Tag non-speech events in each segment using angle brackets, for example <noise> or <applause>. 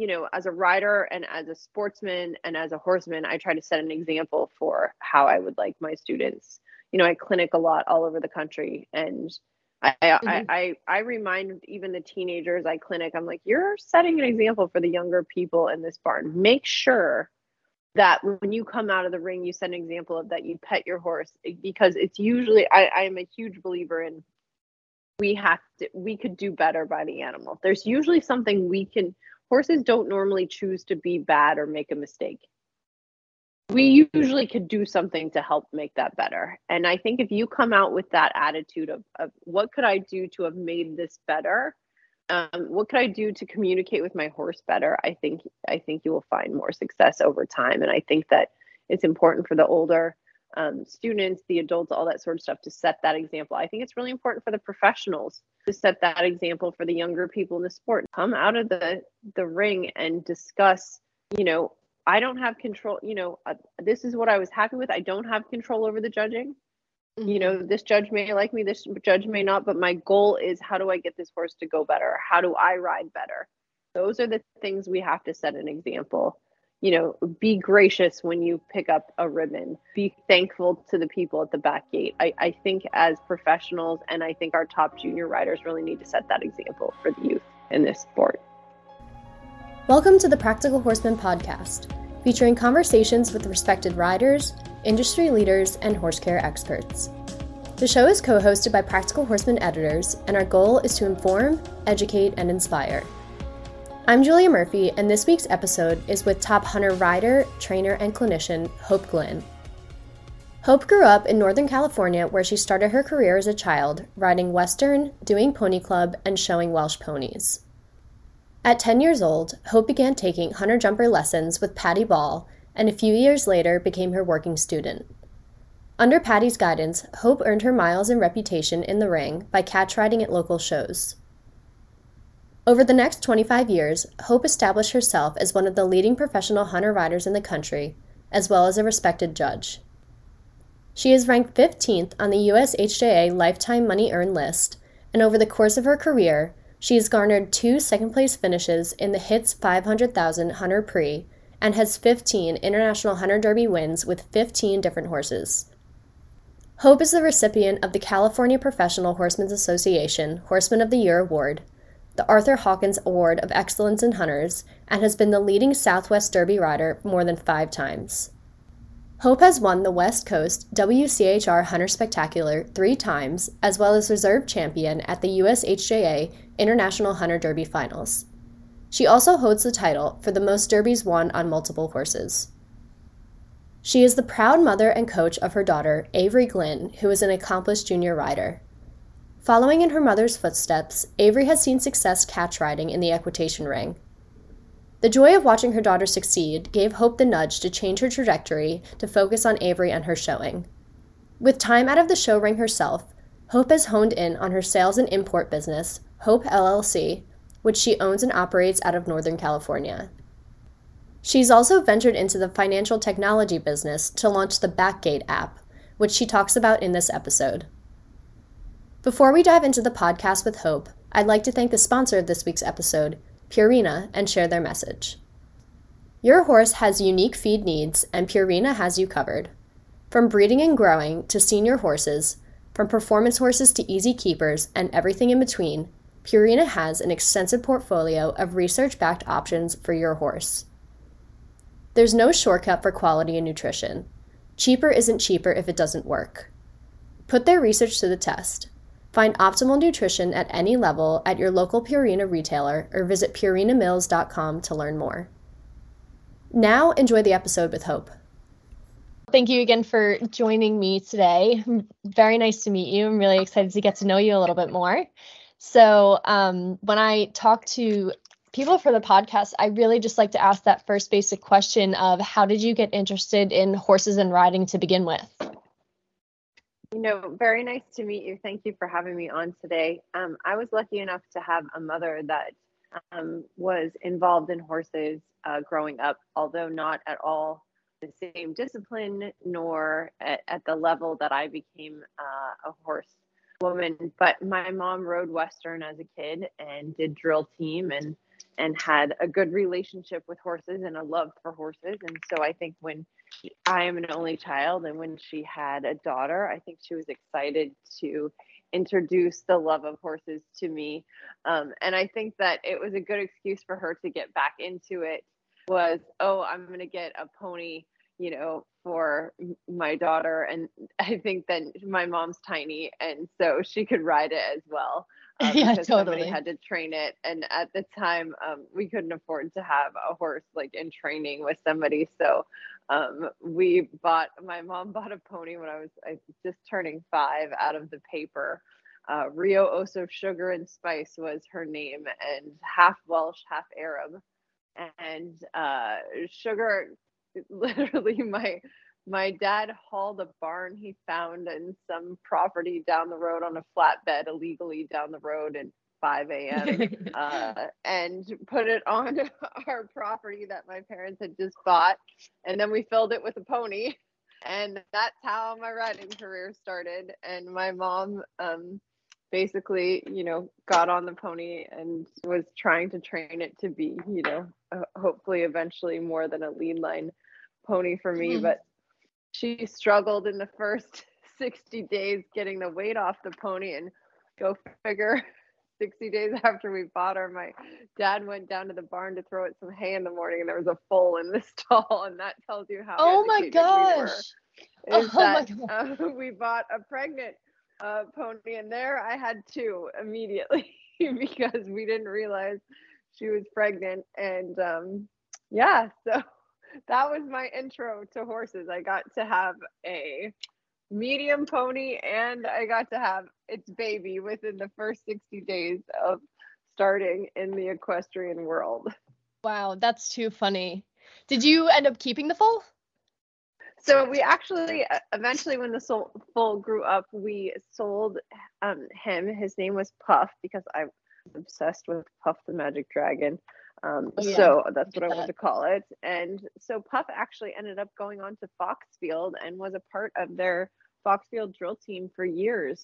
you know, as a rider and as a sportsman and as a horseman, I try to set an example for how I would like my students. You know, I clinic a lot all over the country and I, mm-hmm. I, I, I remind even the teenagers I clinic, I'm like, you're setting an example for the younger people in this barn. Make sure that when you come out of the ring, you set an example of that you pet your horse because it's usually, I, I'm a huge believer in we have to, we could do better by the animal. There's usually something we can, horses don't normally choose to be bad or make a mistake. We usually could do something to help make that better. And I think if you come out with that attitude of, of what could I do to have made this better? Um, what could I do to communicate with my horse better? I think I think you will find more success over time. And I think that it's important for the older um, students, the adults, all that sort of stuff to set that example. I think it's really important for the professionals to set that example for the younger people in the sport. Come out of the the ring and discuss. You know, I don't have control. You know, uh, this is what I was happy with. I don't have control over the judging. Mm-hmm. You know, this judge may like me, this judge may not, but my goal is how do I get this horse to go better? How do I ride better? Those are the things we have to set an example you know, be gracious when you pick up a ribbon. Be thankful to the people at the back gate. I, I think as professionals, and I think our top junior riders really need to set that example for the youth in this sport. Welcome to the Practical Horseman podcast, featuring conversations with respected riders, industry leaders, and horse care experts. The show is co hosted by Practical Horseman editors, and our goal is to inform, educate, and inspire. I'm Julia Murphy, and this week's episode is with top hunter rider, trainer, and clinician Hope Glynn. Hope grew up in Northern California where she started her career as a child, riding Western, doing pony club, and showing Welsh ponies. At 10 years old, Hope began taking hunter jumper lessons with Patty Ball and a few years later became her working student. Under Patty's guidance, Hope earned her miles and reputation in the ring by catch riding at local shows. Over the next 25 years, Hope established herself as one of the leading professional hunter riders in the country, as well as a respected judge. She is ranked 15th on the USHJA Lifetime Money Earned list, and over the course of her career, she has garnered two second place finishes in the HITS 500,000 Hunter Prix and has 15 International Hunter Derby wins with 15 different horses. Hope is the recipient of the California Professional Horsemen's Association Horseman of the Year Award the Arthur Hawkins Award of Excellence in Hunters, and has been the leading Southwest Derby rider more than five times. Hope has won the West Coast WCHR Hunter Spectacular three times, as well as reserve champion at the USHJA International Hunter Derby Finals. She also holds the title for the most derbies won on multiple horses. She is the proud mother and coach of her daughter, Avery Glynn, who is an accomplished junior rider. Following in her mother's footsteps, Avery has seen success catch riding in the equitation ring. The joy of watching her daughter succeed gave Hope the nudge to change her trajectory to focus on Avery and her showing. With time out of the show ring herself, Hope has honed in on her sales and import business, Hope LLC, which she owns and operates out of Northern California. She's also ventured into the financial technology business to launch the Backgate app, which she talks about in this episode. Before we dive into the podcast with Hope, I'd like to thank the sponsor of this week's episode, Purina, and share their message. Your horse has unique feed needs, and Purina has you covered. From breeding and growing to senior horses, from performance horses to easy keepers, and everything in between, Purina has an extensive portfolio of research backed options for your horse. There's no shortcut for quality and nutrition. Cheaper isn't cheaper if it doesn't work. Put their research to the test. Find optimal nutrition at any level at your local Purina retailer or visit purinamills.com to learn more. Now, enjoy the episode with Hope. Thank you again for joining me today. Very nice to meet you. I'm really excited to get to know you a little bit more. So, um, when I talk to people for the podcast, I really just like to ask that first basic question of how did you get interested in horses and riding to begin with? You know, very nice to meet you. Thank you for having me on today. Um, I was lucky enough to have a mother that um, was involved in horses uh, growing up, although not at all the same discipline nor at, at the level that I became uh, a horse woman. But my mom rode Western as a kid and did drill team and and had a good relationship with horses and a love for horses. And so I think when I am an only child and when she had a daughter, I think she was excited to introduce the love of horses to me. Um, and I think that it was a good excuse for her to get back into it was, oh, I'm going to get a pony, you know, for my daughter. And <laughs> I think that my mom's tiny and so she could ride it as well. <laughs> Um, yeah, totally. Somebody had to train it, and at the time, um, we couldn't afford to have a horse like in training with somebody. So, um, we bought. My mom <laughs> bought a pony when I was I, just turning five out of the paper. Uh, Rio Oso Sugar and Spice was her name, and half Welsh, half Arab. And uh, Sugar, <laughs> literally, my my dad hauled a barn he found in some property down the road on a flatbed illegally down the road at 5 a.m. <laughs> uh, and put it on <laughs> our property that my parents had just bought. And then we filled it with a pony. And that's how my riding career started. And my mom um, basically, you know, got on the pony and was trying to train it to be, you know, uh, hopefully eventually more than a lead line pony for me. Mm-hmm. But she struggled in the first <laughs> 60 days getting the weight off the pony and go figure <laughs> 60 days after we bought her my dad went down to the barn to throw it some hay in the morning and there was a foal in the <laughs> stall and that tells you how oh my gosh we oh that, my God. Uh, we bought a pregnant uh, pony and there i had two immediately because we didn't realize she was pregnant and um, yeah so that was my intro to horses. I got to have a medium pony and I got to have its baby within the first 60 days of starting in the equestrian world. Wow, that's too funny. Did you end up keeping the foal? So we actually eventually when the foal grew up, we sold um, him. His name was Puff because I'm obsessed with Puff the Magic Dragon. Um, yeah. So that's what I want to call it. And so Puff actually ended up going on to Foxfield and was a part of their Foxfield drill team for years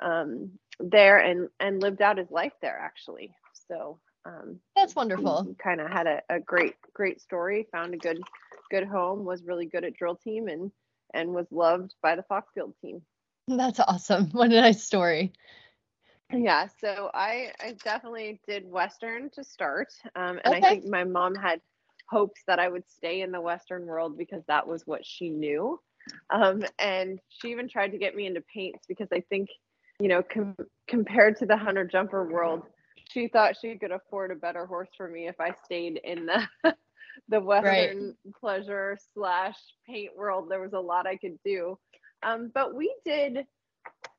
um, there and and lived out his life there actually. So um, that's wonderful. Kind of had a, a great great story. Found a good good home. Was really good at drill team and and was loved by the Foxfield team. That's awesome. <laughs> What a nice story. Yeah, so I I definitely did Western to start, um, and okay. I think my mom had hopes that I would stay in the Western world because that was what she knew, um, and she even tried to get me into paints because I think, you know, com- compared to the hunter jumper world, she thought she could afford a better horse for me if I stayed in the <laughs> the Western right. pleasure slash paint world. There was a lot I could do, um, but we did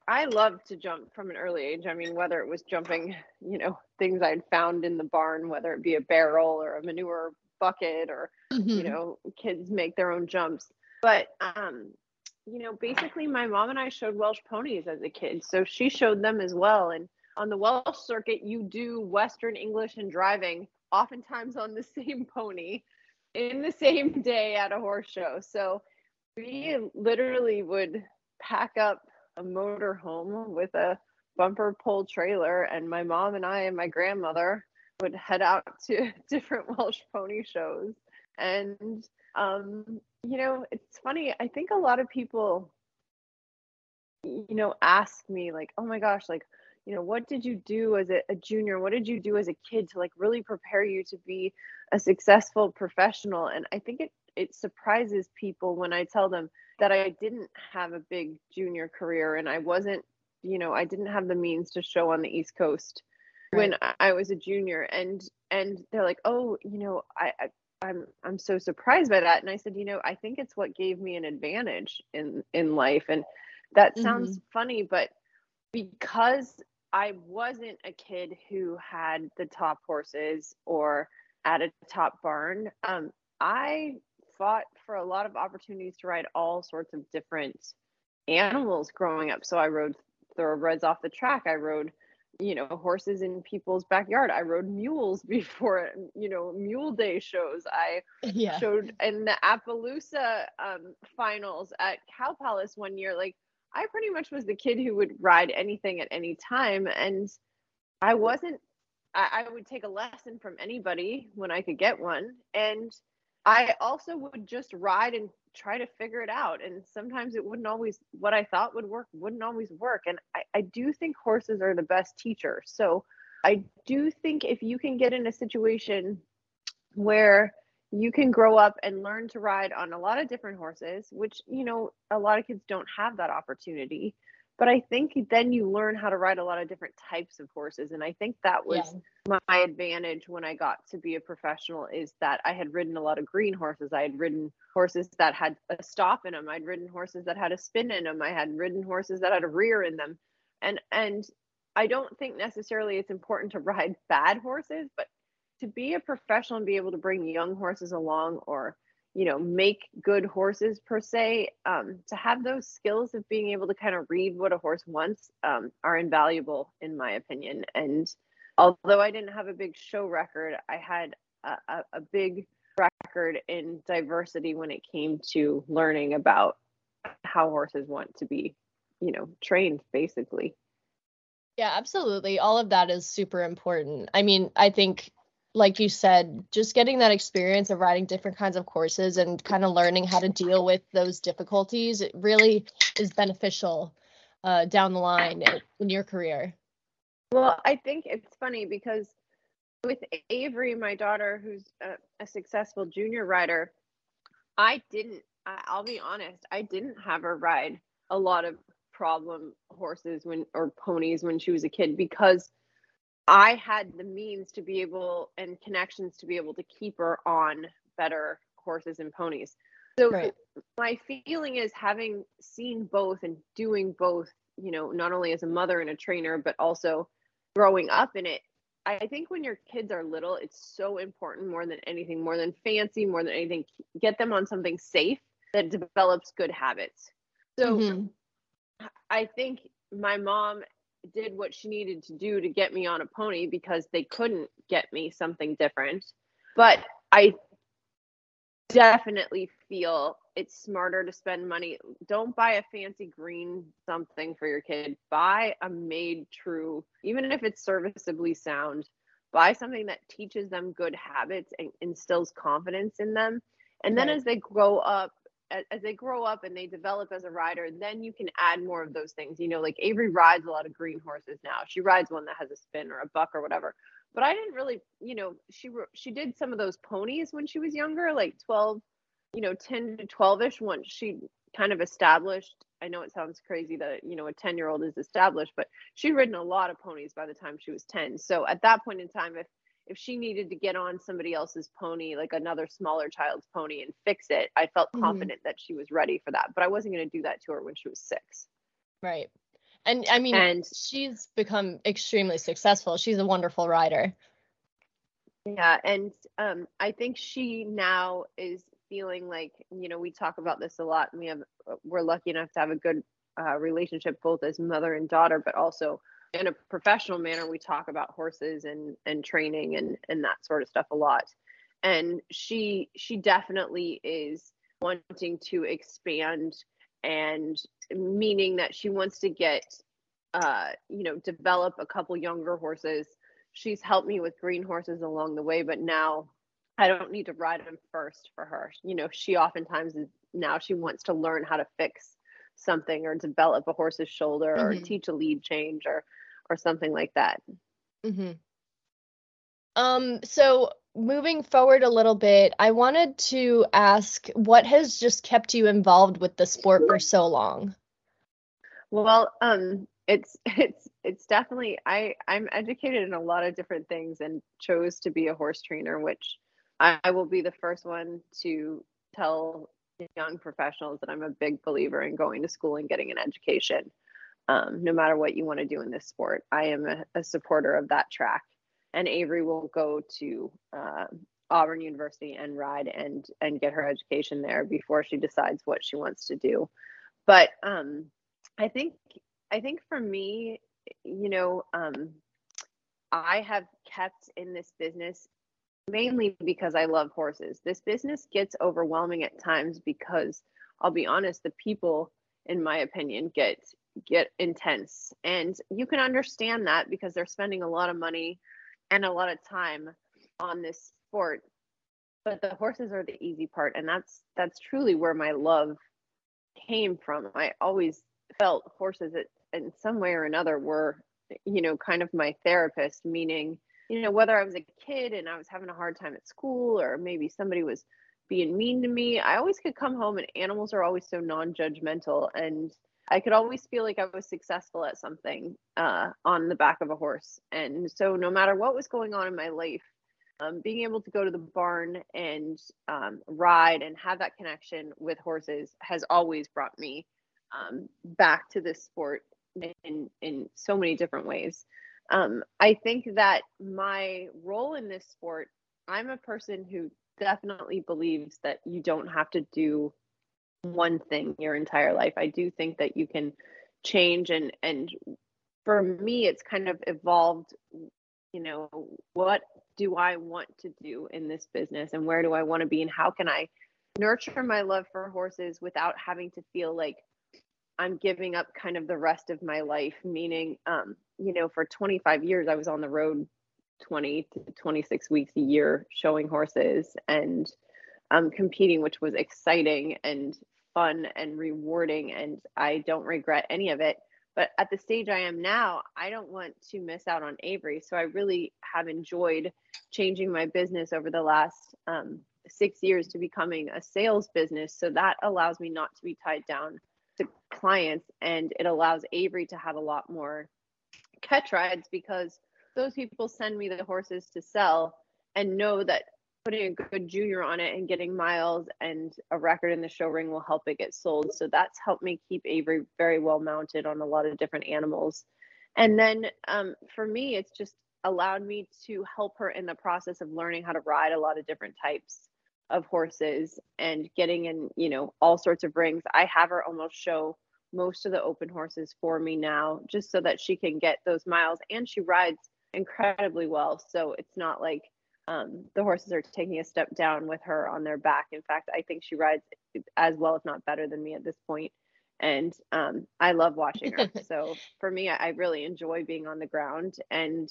I loved to jump from an early age. I mean, whether it was jumping, you know, things I'd found in the barn, whether it be a barrel or a manure bucket or, mm-hmm. you know, kids make their own jumps. But, um, you know, basically my mom and I showed Welsh ponies as a kid. So she showed them as well. And on the Welsh circuit, you do Western English and driving, oftentimes on the <laughs> same pony in the same day at a horse show. So we literally would pack up a motor home with a bumper pull trailer and my mom and I and my grandmother would head out <laughs> to different Welsh pony shows. And um you know it's funny I think a lot of people you know ask me like oh my gosh like you know what did you do as a, a junior? What did you do as a kid to like really prepare you to be a successful professional? And I think it it surprises people when I tell them that I didn't have a big junior career and I wasn't, you know, I didn't have the means to show on the East Coast right. when I was a junior and and they're like, "Oh, you know, I, I I'm I'm so surprised by that." And I said, "You know, I think it's what gave me an advantage in in life." And that sounds mm-hmm. funny, but because I wasn't a kid who had the top horses or at a top barn, um, I fought for a lot of opportunities to ride all sorts of different animals growing up. So I rode thoroughbreds off the track. I rode, you know, horses in people's backyard. I rode mules <laughs> before, you know, mule day shows. I yeah. showed in the Appaloosa um, finals at Cow Palace one year. Like I pretty much was the kid who would ride anything at any time. And I wasn't I, I would take a lesson from anybody when I could get one. And I also would just ride and try to figure it out. And sometimes it wouldn't always, what I thought would work wouldn't always work. And I, I do think horses are the best teacher. So I do think if you can get in a situation where you can grow up and learn to ride on a lot of different horses, which, you know, a lot of kids don't have that opportunity. But I think then you learn how to ride a lot of different types of horses. And I think that was yeah. my advantage when I got to be a professional is that I had ridden a lot of green horses. I had ridden horses that had a stop in them. I'd ridden horses that had a spin in them. I had ridden horses that had a rear in them. And and I don't think necessarily it's important to ride bad horses, but to be a professional and be able to bring young horses along or you know make good horses per se um, to have those skills of being able to kind of read what a horse wants um, are invaluable in my opinion. And although i didn't have a big show record i had a, a, a big record in diversity when it came to learning about how horses want to be you know trained basically. Yeah absolutely. All of that is super important. I mean i think like you said, just getting that experience of riding different kinds of courses and kind of learning how to deal with those difficulties, it really is beneficial uh, down the line in your career. Well, I think it's funny because with Avery, my daughter, who's a, a successful junior rider, I didn't, I'll be honest, I didn't have her ride a lot of problem horses when or ponies when she was a kid because I had the means to be able and connections to be able to keep her on better horses and ponies. So right. my feeling is having seen both and doing both, you know, not only as a mother and a trainer, but also growing up in it. I think when your kids are little, it's so important more than anything, more than fancy, more than anything, get them on something safe that develops good habits. So mm-hmm. I think my mom did what she needed to do to get me on a pony because they couldn't get me something different. But I definitely feel it's smarter to spend money. Don't buy a fancy green something for your kid. Buy a made true, even if it's serviceably sound. Buy something that teaches them good habits and instills confidence in them. And then right. as they grow up, as they grow up and they develop as a rider, then you can add more of those things. You know, like Avery rides a lot of green horses now. She rides one that has a spin or a buck or whatever. But I didn't really, you know, she she did some of those ponies when she was younger, like 12, you know, 10 to 12ish once she kind of established. I know it sounds crazy that, you know, a 10-year-old is established, but she'd ridden a lot of ponies by the time she was 10. So at that point in time if if she needed to get on somebody else's pony, like another smaller child's pony, and fix it, I felt mm-hmm. confident that she was ready for that. But I wasn't going to do that to her when she was six. Right. And I mean, and she's become extremely successful. She's a wonderful rider. Yeah. And um, I think she now is feeling like, you know, we talk about this a lot. And we have, we're lucky enough to have a good uh, relationship both as mother and daughter, but also in a professional manner we talk about horses and and training and and that sort of stuff a lot. And she she definitely is wanting to expand and meaning that she wants to get uh you know develop a couple younger horses. She's helped me with green horses along the way but now i don't need to ride them first for her. You know she oftentimes is now she wants to learn how to fix something or develop a horse's shoulder mm-hmm. or teach a lead change or or something like that. Mm-hmm. Um, so moving forward a little bit, I wanted to ask what has just kept you involved with the sport for so long? Well, um, it's <laughs> it's it's definitely I I'm educated in a lot of different things and chose to be a horse trainer, which I, I will be the first one to tell young professionals that I'm a big believer in going to school and getting an education um, no matter what you want to do in this sport. I am a, a supporter of that track. And Avery will go to uh, Auburn University and ride and and get her education there before she decides what she wants to do. But um, I think I think for me, you know, um, I have kept in this business mainly because I love horses. This business gets overwhelming at times because I'll be honest, the people, in my opinion, get get intense. And you can understand that because they're spending a lot of money and a lot of time on this sport but the horses are the easy part and that's that's truly where my love came from i always felt horses in some way or another were you know kind of my therapist meaning you know whether i was a kid and i was having a hard time at school or maybe somebody was being mean to me i always could come home and animals are always so non-judgmental and i could always feel like i was successful at something uh, on the back of a horse and so no matter what was going on in my life um, being able to go to the barn and um, ride and have that connection with horses has always brought me um, back to this sport in in so many different ways. Um, I think that my role in this sport, I'm a person who definitely believes that you don't have to do one thing your entire life. I do think that you can change and and for me it's kind of evolved you know what do I want to do in this business and where do I want to be and how can I nurture my love for horses without having to feel like I'm giving up kind of the rest of my life meaning um you know for 25 years I was on the road 20 to 26 weeks a year showing horses and um competing which was exciting and fun and rewarding and I don't regret any of it but at the stage I am now, I don't want to miss out on Avery. So I really have enjoyed changing my business over the last um, six years to becoming a sales business. So that allows me not to be tied down to clients and it allows Avery to have a lot more catch rides because those people send me the horses to sell and know that putting a good junior on it and getting miles and a record in the show ring will help it get sold. So that's helped me keep Avery very well mounted on a lot of different animals. And then um, for me, it's just allowed me to help her in the process of learning how to ride a lot of different types of horses and getting in, you know, all sorts of rings. I have her almost show most of the open horses for me now, just so that she can get those miles and she rides incredibly well. So it's not like um, the horses are taking a step down with her on their back. In fact, I think she rides as well, if not better than me at this point. And um, I love watching her. <laughs> so for me, I really enjoy being on the ground. And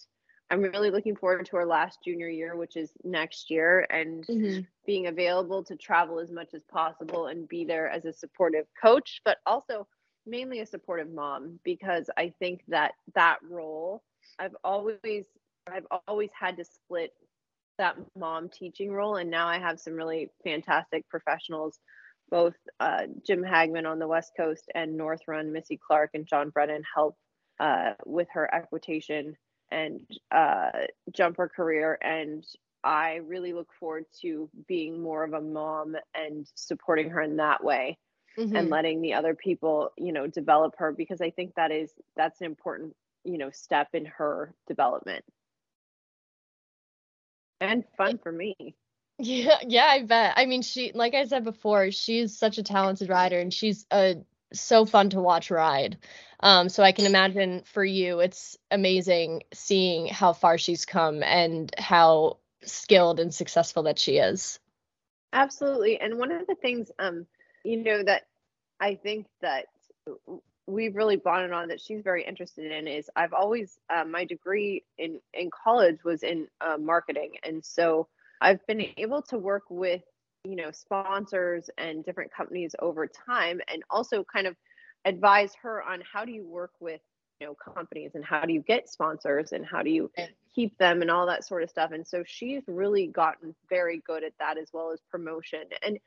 I'm really looking forward to her last junior year, which is next year, and mm-hmm. being available to travel as much as possible and be there as a supportive coach, but also mainly a supportive mom, because I think that that role I've always I've always had to split that mom teaching role and now i have some really fantastic professionals both uh, jim hagman on the west coast and north run missy clark and john brennan help uh, with her equitation and uh, jumper career and i really look forward to being more of a mom and supporting her in that way mm-hmm. and letting the other people you know develop her because i think that is that's an important you know step in her development and fun for me. Yeah, yeah, I bet. I mean, she, like I said before, she's such a talented rider, and she's a so fun to watch ride. Um, so I can imagine for you, it's amazing seeing how far she's come and how skilled and successful that she is. Absolutely, and one of the things, um, you know, that I think that we've really bonded on that she's very interested in is I've always uh, my degree in in college was in uh, marketing, and so I've been able to work with you know sponsors and different companies over time, and also kind of advise her on how do you work with you know companies and how do you get sponsors and how do you keep them and all that sort of stuff. And so she's really gotten very good at that as well as promotion. And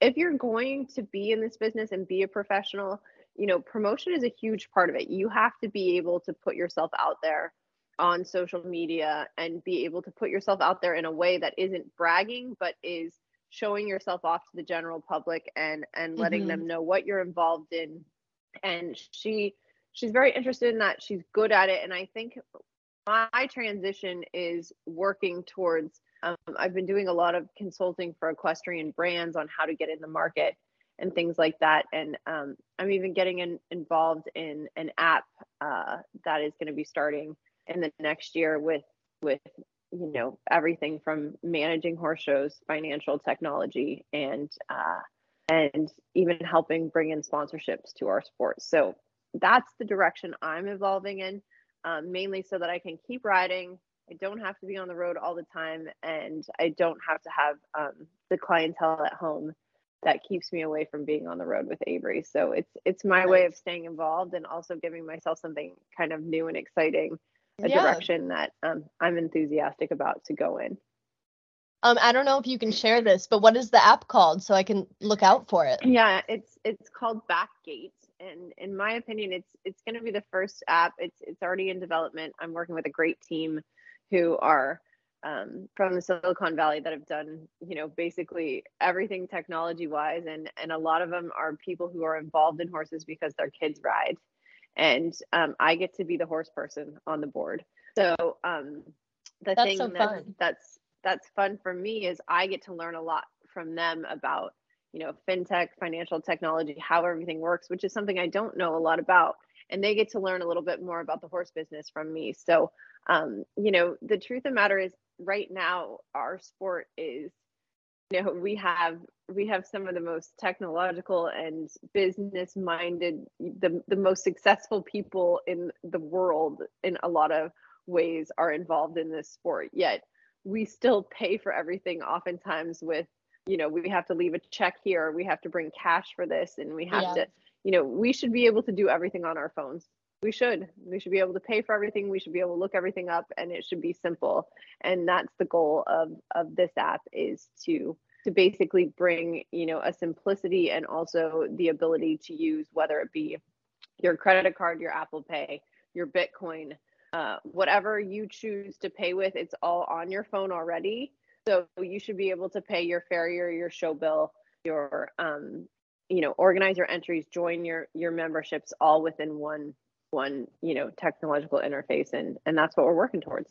if you're going to be in this business and be a professional you know, promotion is a huge part of it. You have to be able to put yourself out there on social media and be able to put yourself out there in a way that isn't bragging but is showing yourself off to the general public and and letting mm-hmm. them know what you're involved in and she she's very interested in that she's good at it and i think my transition is working towards um, i've been doing a lot of consulting for equestrian brands on how to get in the market and things like that. And um, I'm even getting in, involved in an app uh, that is going to be starting in the next year with with you know everything from managing horse shows, financial technology, and uh, and even helping bring in sponsorships to our sport. So that's the direction I'm evolving in, um, mainly so that I can keep riding, I don't have to be on the road all the time, and I don't have to have um, the clientele at home that keeps me away from being on the road with Avery. So it's it's my nice. way of staying involved and also giving myself something kind of new and exciting, a yeah. direction that um, I'm enthusiastic about to go in. Um, I don't know if you can share this, but what is the app called so I can look out for it? Yeah, it's it's called Backgate, and in my opinion, it's it's going to be the first app. It's it's already in development. I'm working with a great team who are um, from the Silicon Valley that have done, you know, basically everything technology wise, and and a lot of them are people who are involved in horses because their kids ride, and um, I get to be the horse person on the board. So um, the that's thing so that, that's that's fun for me is I get to learn a lot from them about you know fintech, financial technology, how everything works, which is something I don't know a lot about, and they get to learn a little bit more about the horse business from me. So um, you know the truth of the matter is right now our sport is you know we have we have some of the most technological and business minded the, the most successful people in the world in a lot of ways are involved in this sport yet we still pay for everything oftentimes with you know we have to leave a check here we have to bring cash for this and we have yeah. to you know we should be able to do everything on our phones we should. We should be able to pay for everything. We should be able to look everything up and it should be simple. And that's the goal of of this app is to to basically bring you know a simplicity and also the ability to use whether it be your credit card your apple pay your bitcoin uh, whatever you choose to pay with it's all on your phone already. So you should be able to pay your farrier your show bill your um you know organize your entries join your your memberships all within one one you know technological interface and and that's what we're working towards.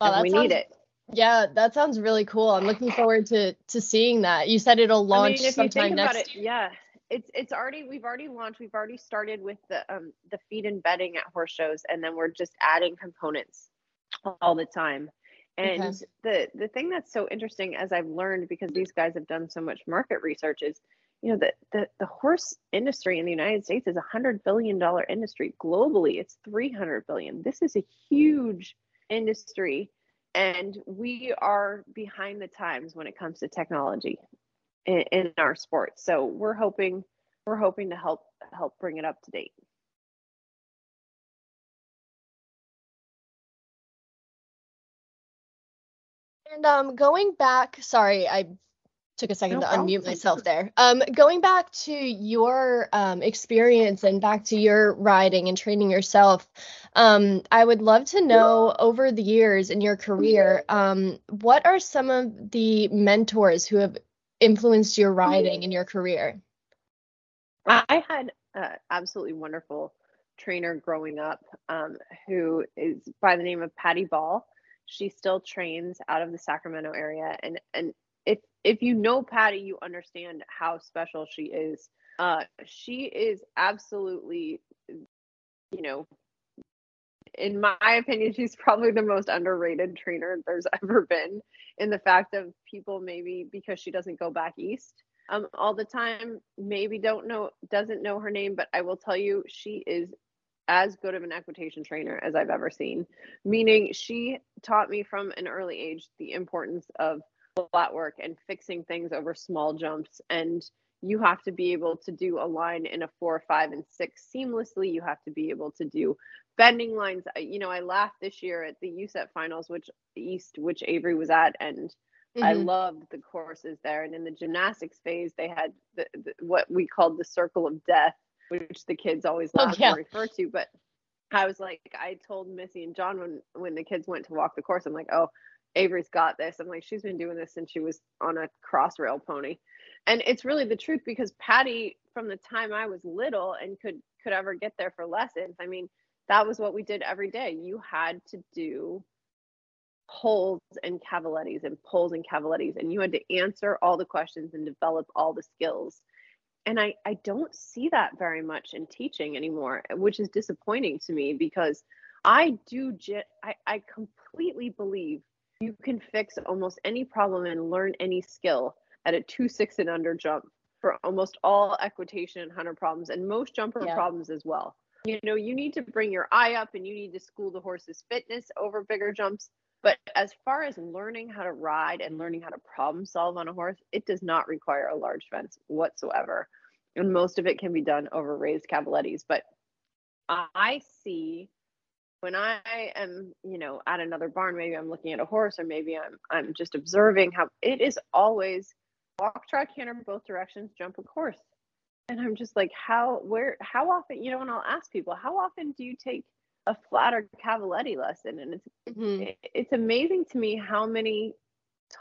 Wow, we sounds, need it. Yeah that sounds really cool. I'm looking forward to to seeing that. You said it'll launch I mean, sometime next it, yeah. It's it's already we've already launched we've already started with the um the feed and bedding at horse shows and then we're just adding components all the time. And okay. the the thing that's so interesting as i've learned because these guys have done so much market research is you know the, the the horse industry in the united states is a hundred billion dollar industry globally. It's 300 billion. This is a huge industry and we are behind the times when it comes to technology in, in our sport. So we're hoping we're hoping to help help bring it up to date. And um going back sorry i took a second no to unmute myself there. Um, going back to your um, experience and back to your riding and training yourself, um, I would love to know over the years in your career, um, what are some of the mentors who have influenced your riding in your career? I had an absolutely wonderful trainer growing up um, who is by the name of Patty Ball. She still trains out of the Sacramento area, and and if if you know Patty, you understand how special she is. Uh, she is absolutely, you know, in my opinion, she's probably the most underrated trainer there's <laughs> ever been. In the fact of people maybe because she doesn't go back east um, all the time, maybe don't know doesn't know her name, but I will tell you she is as good of an equitation trainer as I've ever seen. Meaning she taught me from an early age the importance of flat work and fixing things over small jumps. And you have to be able to do a line in a four five and six seamlessly. You have to be able to do bending lines. You know i laughed this year at the uset finals which east which avery was at and mm-hmm. i loved the courses there. And in the gymnastics phase they had the, the, what we called the circle of death which the kids always oh, laugh oh, yeah. and refer to. But i was like i told missy and john when when the kids went to walk the course i'm like oh Avery's got this. I'm like, she's been doing this since she was on a Crossrail pony. And it's really the truth because Patty, from the time I was little and could could ever get there for lessons, I mean, that was what we did every day. You had to do poles and cavalettis and poles and cavalettis, and you had to answer all the questions and develop all the skills. And I, I don't see that very much in teaching anymore, which is disappointing to me because I do, I, I completely believe you can fix almost any problem and learn any skill at a two six and under jump for almost all equitation and hunter problems and most jumper yeah. problems as well you know, you need to bring your eye up and you need to school the horse's fitness over bigger jumps. But as far as learning how to ride and learning how to problem solve on a horse, it does not require a large fence whatsoever. And most of it can be done over raised cavalettis. But I see when I am, you know, at another barn, maybe I'm looking at a horse or maybe I'm I'm just observing how it is always walk, trot, canter, both directions, jump a course. And I'm just like, how, where, how often, you know, and I'll ask people, how often do you take a flatter cavaletti lesson? And it's, mm-hmm. it, it's amazing to me how many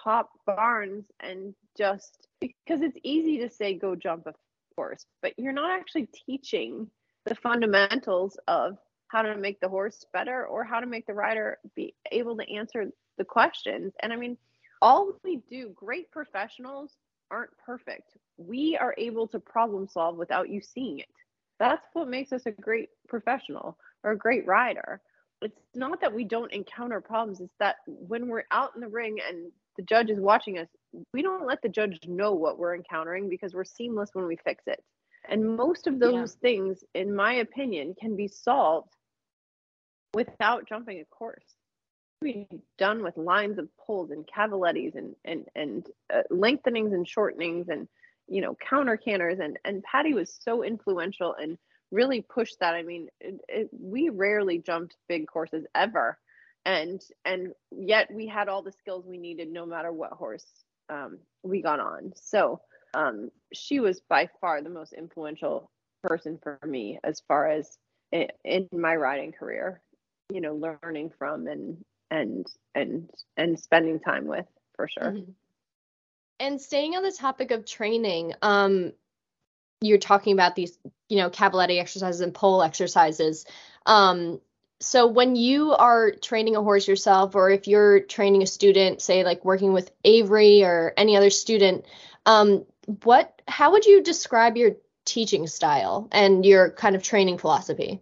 top barns and just because it's easy to say go jump a horse, but you're not actually teaching the fundamentals of how to make the horse better or how to make the rider be able to answer the questions. And I mean, all we do, great professionals aren't perfect. We are able to problem solve without you seeing it. That's what makes us a great professional or a great rider. It's not that we don't encounter problems, it's that when we're out in the ring and the judge is watching us, we don't let the judge know what we're encountering because we're seamless when we fix it. And most of those yeah. things, in my opinion, can be solved without jumping a course be done with lines of poles and cavalettis and and and uh, lengthenings and shortenings and you know counter canters and and Patty was so influential and really pushed that. I mean, it, it, we rarely jumped big courses ever, and and yet we had all the skills we needed no matter what horse um, we got on. So um, she was by far the most influential person for me as far as in, in my riding career you know learning from and and and and spending time with for sure. Mm-hmm. And staying on the topic of training, um, you're talking about these, you know, cavaletti exercises and pole exercises. Um, so when you are training a horse yourself, or if you're training a student, say like working with Avery or any other student, um, what, how would you describe your teaching style and your kind of training philosophy?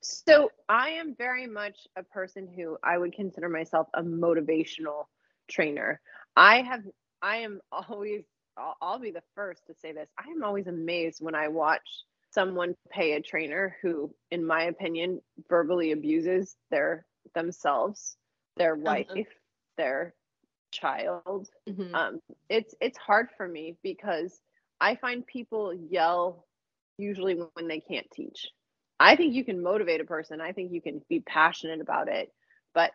So I am very much a person who I would consider myself a motivational trainer. I have I am always I'll, I'll be the first to say this. I am always amazed when I watch someone pay a trainer who in my opinion verbally abuses their themselves, their uh-huh. wife, uh-huh. their child. Mm-hmm. Um it's it's hard for me because I find people yell usually when they can't teach I think you can motivate a person. I think you can be passionate about it. But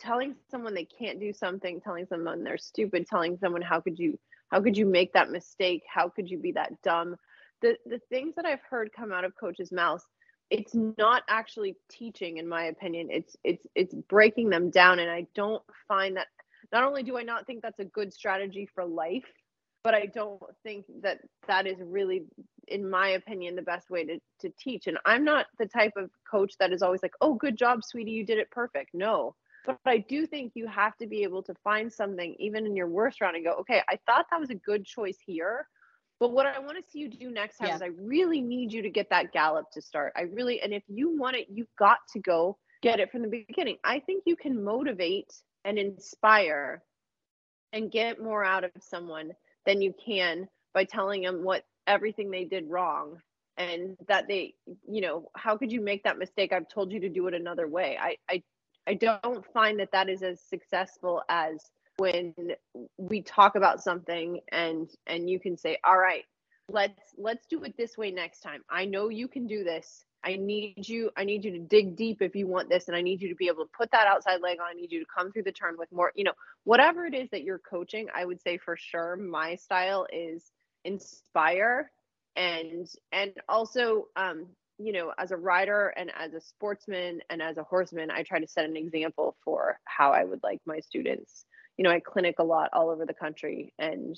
telling someone they can't do something, telling someone they're stupid, telling someone how could you how could you make that mistake? How could you be that dumb? The the things that I've heard come out of coaches' mouths, it's not actually teaching in my opinion. It's it's it's breaking them down and I don't find that not only do I not think that's a good strategy for life, but I don't think that that is really, in my opinion, the best way to, to teach. And I'm not the type of coach that is always like, oh, good job, sweetie, you did it perfect. No. But I do think you have to be able to find something, even in your worst round, and go, okay, I thought that was a good choice here. But what I want to see you do next time yeah. is I really need you to get that gallop to start. I really, and if you want it, you've got to go get it from the beginning. I think you can motivate and inspire and get more out of someone than you can by telling them what everything they did wrong and that they you know how could you make that mistake? I've told you to do it another way. I i i don't find that that is as successful as when we talk about something and and you can say all right let's let's do it this way next time. I know you can do this. I need you, I need you to dig deep if you want this, and I need you to be able to put that outside leg on. I need you to come through the turn with more, you know, whatever it is that you're coaching, I would say for sure my style is inspire and and also um you know as a rider and as a sportsman and as a horseman i try to set an example for how i would like my students you know i clinic a lot all over the country and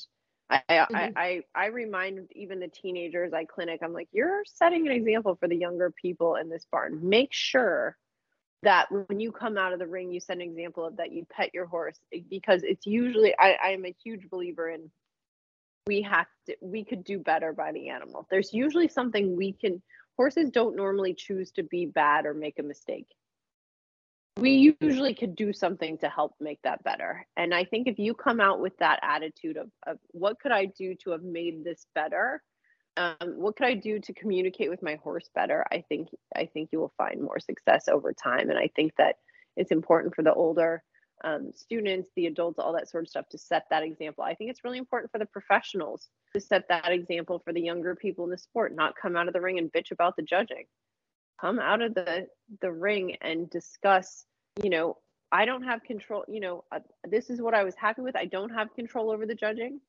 I, mm-hmm. I, I I remind even the teenagers I clinic, I'm like, you're setting an example for the younger people in this barn. Make sure that when you come out of the ring, you set an example of that you pet your horse because it's usually I, I am a huge believer in we have to we could do better by the animal. There's usually something we can horses don't normally choose to be bad or make a mistake we usually could do something to help make that better. And I think if you come out with that attitude of, of what could I do to have made this better, um, what could I do to communicate with my horse better? I think I think you will find more success over time, and I think that it's important for the older um, students, the adults, all that sort of stuff to set that example. I think it's really important for the professionals to set that example for the younger people in the sport, not come out of the ring and bitch about the judging. Come out of the the ring and discuss. You know, I don't have control. You know, uh, this is what I was happy with. I don't have control over the judging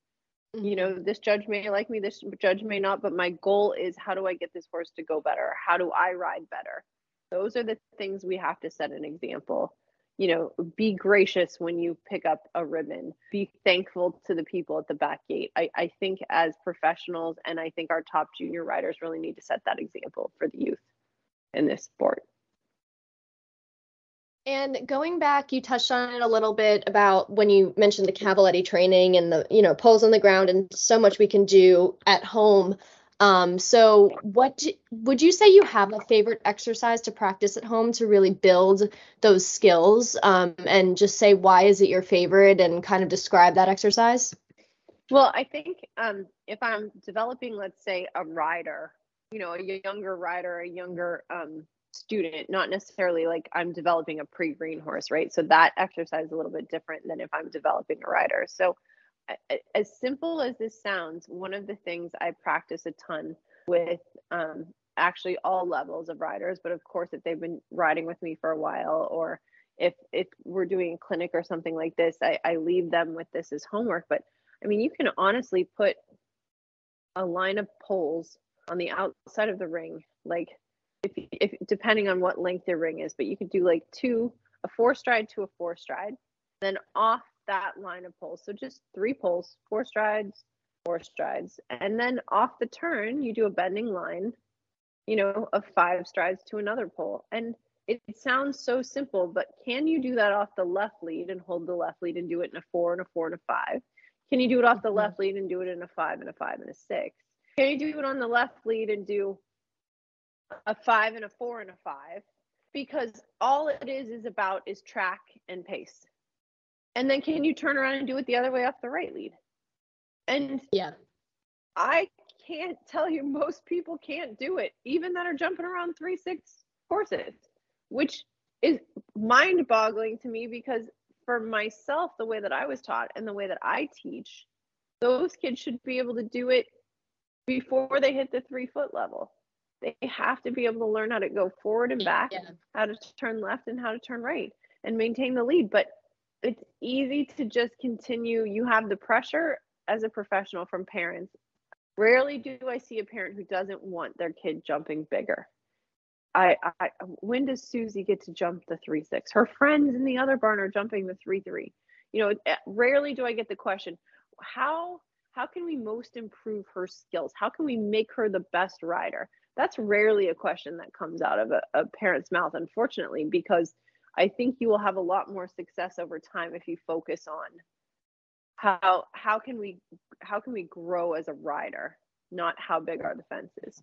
you know mm-hmm. this judge may like me this judge may not but my goal is how do i get this horse to go better how do i ride better those are the things we have to set an example you know be gracious when you pick up a ribbon. Be thankful to the people at the back gate. I, I think as professionals and i think our top junior riders really need to set that example for the youth in this sport. And going back, you touched on it a little bit about when you mentioned the cavaletti training and the, you know, poles on the ground and so much we can do at home. Um, so what would you say you have a favorite exercise to practice at home to really build those skills? Um, and just say why is it your favorite and kind of describe that exercise? Well, I think um, if I'm developing, let's say, a rider, you know, a younger rider, a younger um, student, not necessarily like I'm developing a pre green horse, right? So that exercise is a little bit different than if I'm developing a rider. So, as simple as this sounds, one of the things I practice a ton with um, actually all levels of riders, but of course, if they've been riding with me for a while or if if we're doing a clinic or something like this, I, I leave them with this as homework. But I mean, you can honestly put a line of poles on the outside of the ring, like if, if depending on what length your ring is, but you could do like two, a four stride to a four stride, then off that line of poles. So just three poles, four strides, four strides. And then off the turn, you do a bending line, you know, of five strides to another pole. And it, it sounds so simple, but can you do that off the left lead and hold the left lead and do it in a four and a four and a five? Can you do it off the mm-hmm. left lead and do it in a five and a five and a six? Can you do it on the left lead and do a five and a four and a five because all it is is about is track and pace. And then can you turn around and do it the other way off the right lead? And yeah, I can't tell you most people can't do it, even that are jumping around three, six horses, which is mind boggling to me because for myself, the way that I was taught and the way that I teach, those kids should be able to do it before they hit the three foot level they have to be able to learn how to go forward and back, yeah. how to turn left and how to turn right and maintain the lead. But it's easy to just continue. You have the pressure as a professional from parents. Rarely do I see a parent who doesn't want their kid jumping bigger. I, I when does Susie get to jump the three six? Her friends in the other barn are jumping the three three. You know, eh, rarely do I get the question, how how can we most improve her skills? How can we make her the best rider? that's rarely a question that comes out of a, a parent's mouth, unfortunately, because I think you will have a lot more success over time if you focus on how how can we how can we grow as a rider, not how big are the fences.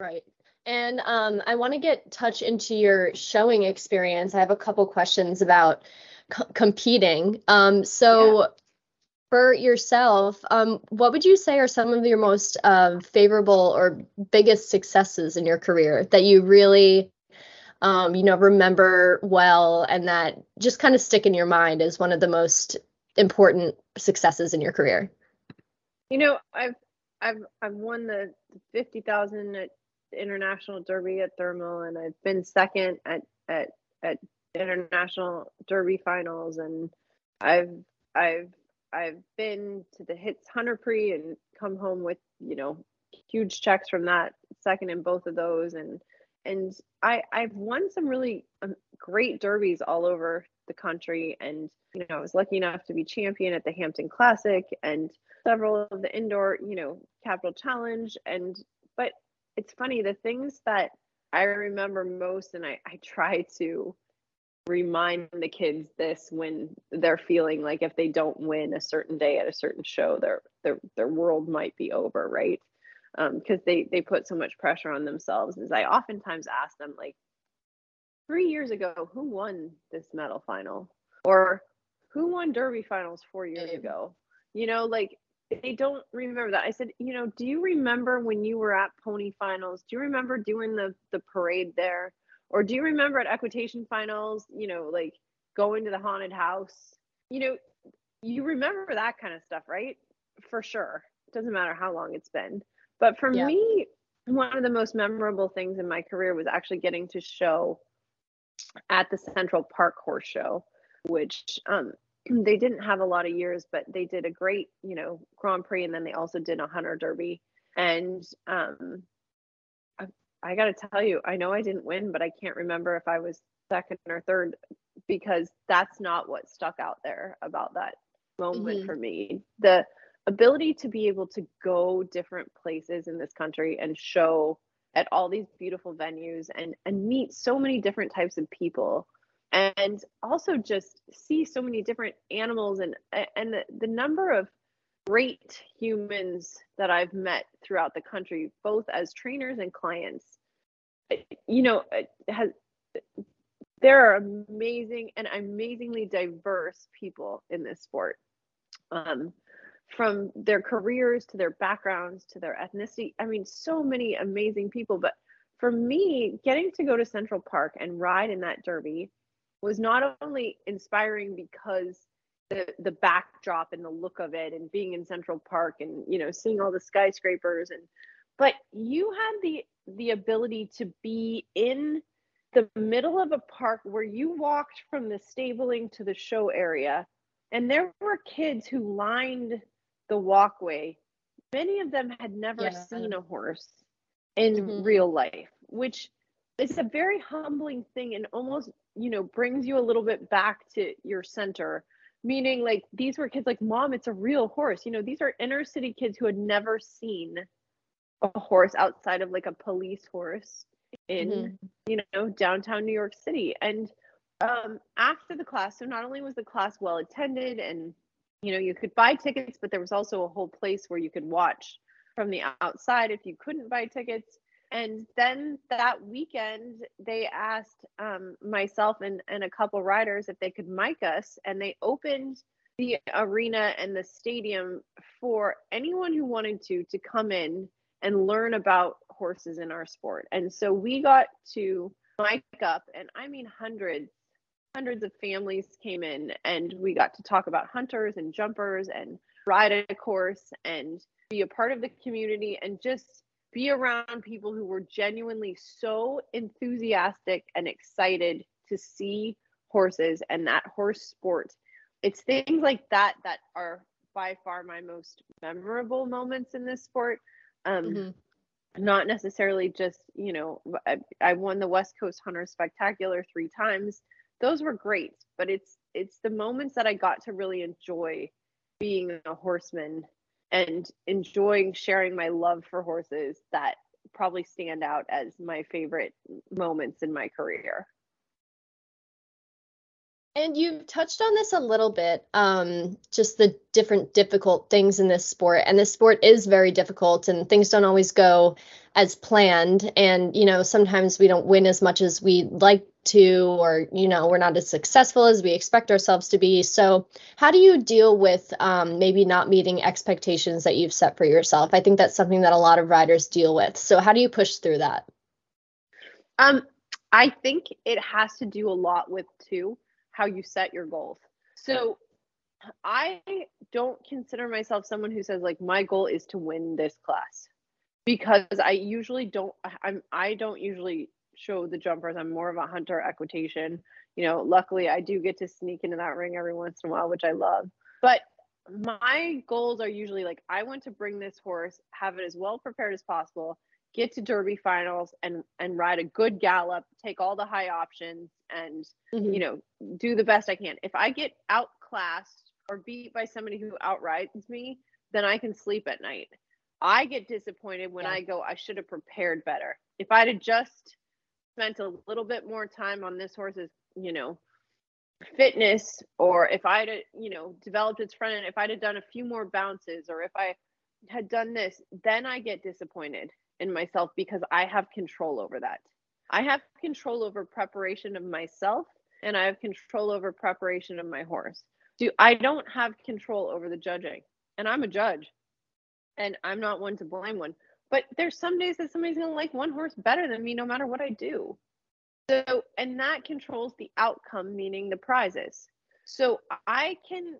Right. And um, I want to get touch into your showing experience. I have a couple questions about c- competing. Um, so for yourself, um, what would you say are some of your most uh, favorable or biggest successes in your career that you really, um, you know, remember well and that just kind of stick in your mind as one of the most important successes in your career? You know, I've I've I've won the fifty thousand at international derby at Thermal, and I've been second at at at international derby finals, and I've I've I've been to the Hits Hunter Prix and come home with you know huge checks from that second in both of those and and I I've won some really um, great derbies all over the country. And you know I was lucky enough to be champion at the Hampton Classic and several of the indoor you know Capital Challenge. And but it's funny the things that I remember most and I I try to remind the kids this when they're feeling like if they don't win a certain day at a certain show their their their world might be over right because um, they they put so much pressure on themselves is i oftentimes ask them like three years ago who won this medal final or who won derby finals four years ago you know like they don't remember that. I said, you know, do you remember when you were at pony finals? Do you remember doing the the parade there? Or do you remember at equitation finals, you know, like going to the haunted house? You know, you remember that kind of stuff, right? For sure. It doesn't matter how long it's been. But for yeah. me, one of the most memorable things in my career was actually getting to show at the Central Park Horse Show, which um, <clears throat> they didn't have a lot of years, but they did a great, you know, Grand Prix, and then they also did a Hunter Derby. And um, I, I got to tell you, I know I didn't win, but I can't remember if I was second or third because that's not what stuck out there about that moment mm-hmm. for me. The ability to be able to go different places in this country and show at all these beautiful venues and and meet so many different types of people and also just see so many different animals and and the, the number of great humans that I've met throughout the country both as trainers and clients you know has there are amazing and amazingly diverse people in this sport. Um, from their careers to their backgrounds to their ethnicity. I mean, so many amazing people. But for me, getting to go to Central Park and ride in that derby was not only inspiring because the the backdrop and the look of it and being in Central Park and you know seeing all the skyscrapers and but you had the the ability to be in the middle of a park where you walked from the stabling to the show area and there were kids who lined the walkway, many of them had never yeah. seen a horse in mm-hmm. real life, which is a very humbling thing and almost, you know, brings you a little bit back to your center. Meaning, like, these were kids like, Mom, it's a real horse. You know, these are inner city kids who had never seen a horse outside of like a police horse in, mm-hmm. you know, downtown New York City. And um, after the class, so not only was the class well attended and you know you could buy tickets but there was also a whole place where you could watch from the outside if you couldn't buy tickets. And then that weekend they asked um, myself and, and a couple riders if they could mic us and they opened the arena and the stadium for anyone who wanted to to come in and learn about horses in our sport. And so we got to mic up and i mean hundreds hundreds of families came in and we got to talk about hunters and jumpers and ride a course and be a part of the community and just be around people who were genuinely so enthusiastic and excited to see horses and that horse sport. It's things like that that are by far my most memorable moments in this sport. Um, mm-hmm. Not necessarily just, you know, I, I won the West Coast Hunter Spectacular three times those were great but it's it's the moments that i got to really enjoy being a horseman and enjoying sharing my love for horses that probably stand out as my favorite moments in my career and you touched on this a little bit, um, just the different difficult things in this sport. And this sport is very difficult, and things don't always go as planned. And, you know, sometimes we don't win as much as we'd like to, or, you know, we're not as successful as we expect ourselves to be. So, how do you deal with um, maybe not meeting expectations that you've set for yourself? I think that's something that a lot of riders deal with. So, how do you push through that? Um, I think it has to do a lot with, too how you set your goals. So I don't consider myself someone who says like my goal is to win this class because I usually don't I'm I don't usually show the jumpers. I'm more of a hunter equitation. You know, luckily I do get to sneak into that ring every once in a while, which I love. But my goals are usually like I want to bring this horse, have it as well prepared as possible, get to Derby finals and and ride a good gallop, take all the high options and mm-hmm. you know, do the best I can. If I get outclassed or beat by somebody who outrides me, then I can sleep at night. I get disappointed when yeah. I go I should have prepared better. If I'd have just spent a little bit more time on this horse's, you know, fitness or if I'd you know, developed its front end, if I'd have done a few more bounces or if I had done this, then I get disappointed in myself because I have control over that. I have control over preparation of myself and I have control over preparation of my horse. Do I don't have control over the judging. And I'm a judge. And I'm not one to blame one. But there's some days that somebody's to like one horse better than me no matter what I do. So, and that controls the outcome, meaning the prizes. So I can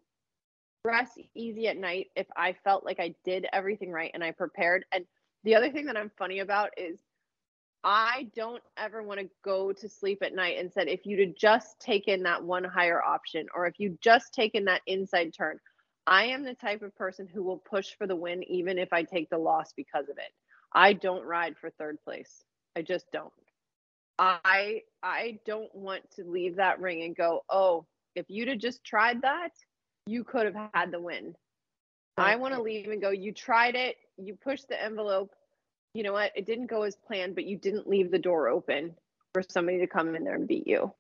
rest easy at night if I felt like I did everything right and I prepared. And the other thing that I'm funny about is I don't ever want to go to sleep at night and said, if you'd have just taken that one higher option or if you'd just taken that inside turn, I am the type of person who will push for the win even if I take the loss because of it. I don't ride for third place. I just don't. I I don't want to leave that ring and go, "Oh, if you'd have just tried that, you could have had the win." I want to leave and go, "You tried it. You pushed the envelope. You know what? It didn't go as planned, but you didn't leave the door open for somebody to come in there and beat you."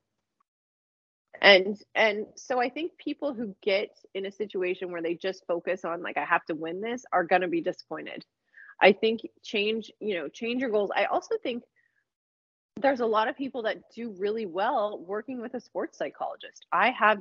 and and so i think people who get in a situation where they just focus on like i have to win this are going to be disappointed i think change you know change your goals i also think there's a lot of people that do really well working with a sports psychologist i have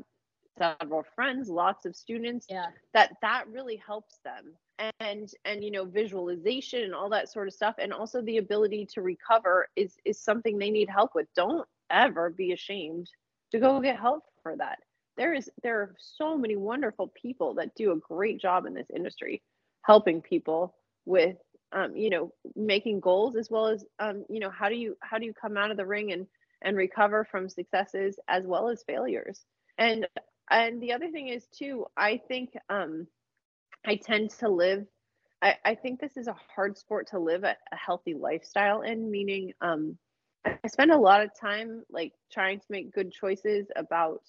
several friends lots of students yeah. that that really helps them and and you know visualization and all that sort of stuff and also the ability to recover is is something they need help with don't ever be ashamed to go get help for that. There is there are so many wonderful people that do a great job in this industry, helping people with um, you know making goals as well as um, you know how do you how do you come out of the ring and and recover from successes as well as failures. And and the other thing is too, I think um, I tend to live. I, I think this is a hard sport to live a, a healthy lifestyle in, meaning um, I spend a lot of time like trying to make good choices about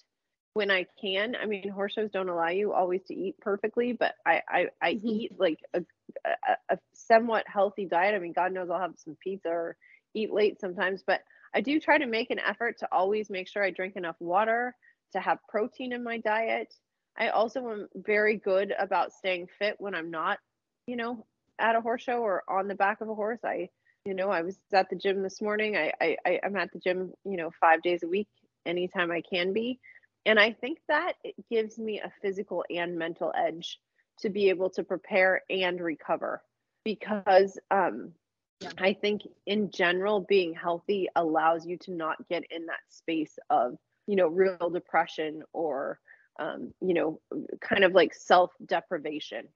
when I can. I mean, horse shows don't allow you always to eat perfectly, but I I, I mm-hmm. eat like a, a, a somewhat healthy diet. I mean, God knows I'll have some pizza or eat late sometimes, but I do try to make an effort to always make sure I drink enough water, to have protein in my diet. I also am very good about staying fit when I'm not, you know, at a horse show or on the back of a horse. I you know, I was at the gym this morning. I, I I'm at the gym, you know, five days a week, anytime I can be. And I think that it gives me a physical and mental edge to be able to prepare and recover because um. I think in general, being healthy allows you to not get in that space of, you know, real depression or, um, you know, kind of like self deprivation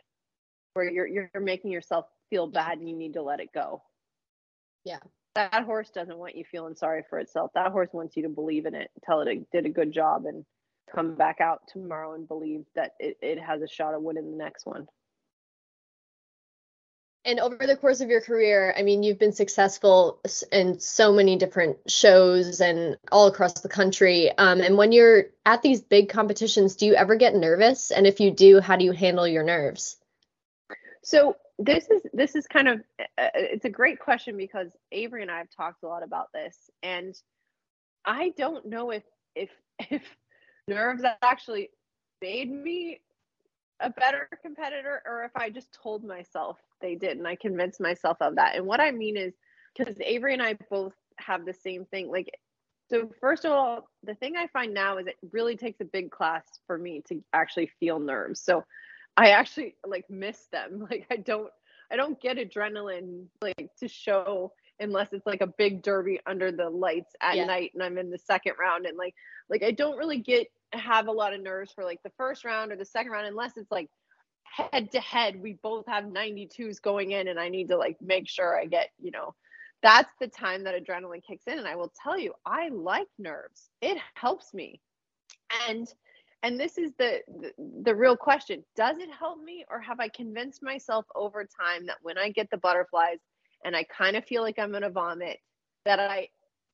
where you're, you're making yourself feel bad and you need to let it go. Yeah. That horse doesn't want you feeling sorry for itself. That horse wants you to believe in it, tell it it did a good job, and come back out tomorrow and believe that it, it has a shot of winning the next one. And over the course of your career, I mean, you've been successful in so many different shows and all across the country. Um, and when you're at these big competitions, do you ever get nervous? And if you do, how do you handle your nerves? So this is this is kind of uh, uh, it's a great question because Avery and I have talked a lot about this, and I don't know if if <laughs> if nerves actually made me a better competitor or if I just told myself they did and I convinced myself of that. And what I mean is because Avery and I both have the same thing. Like, so first of all, the thing I find now is it really takes a big class for me to actually feel nerves. So I actually like miss them. <laughs> Like I don't I don't get adrenaline like to show unless it's like a big derby under the lights at yeah. night and I'm in the second round and like like I don't really get have a lot of nerves for like the first round or the second round unless it's like head to head we both have 92s going in and I need to like make sure I get, you know, that's the time that adrenaline kicks in and I will tell you I like nerves. It helps me. And and this is the, the, the real question does it help me or have i convinced myself over time that when i get the butterflies and i kind of feel like i'm going to vomit that i,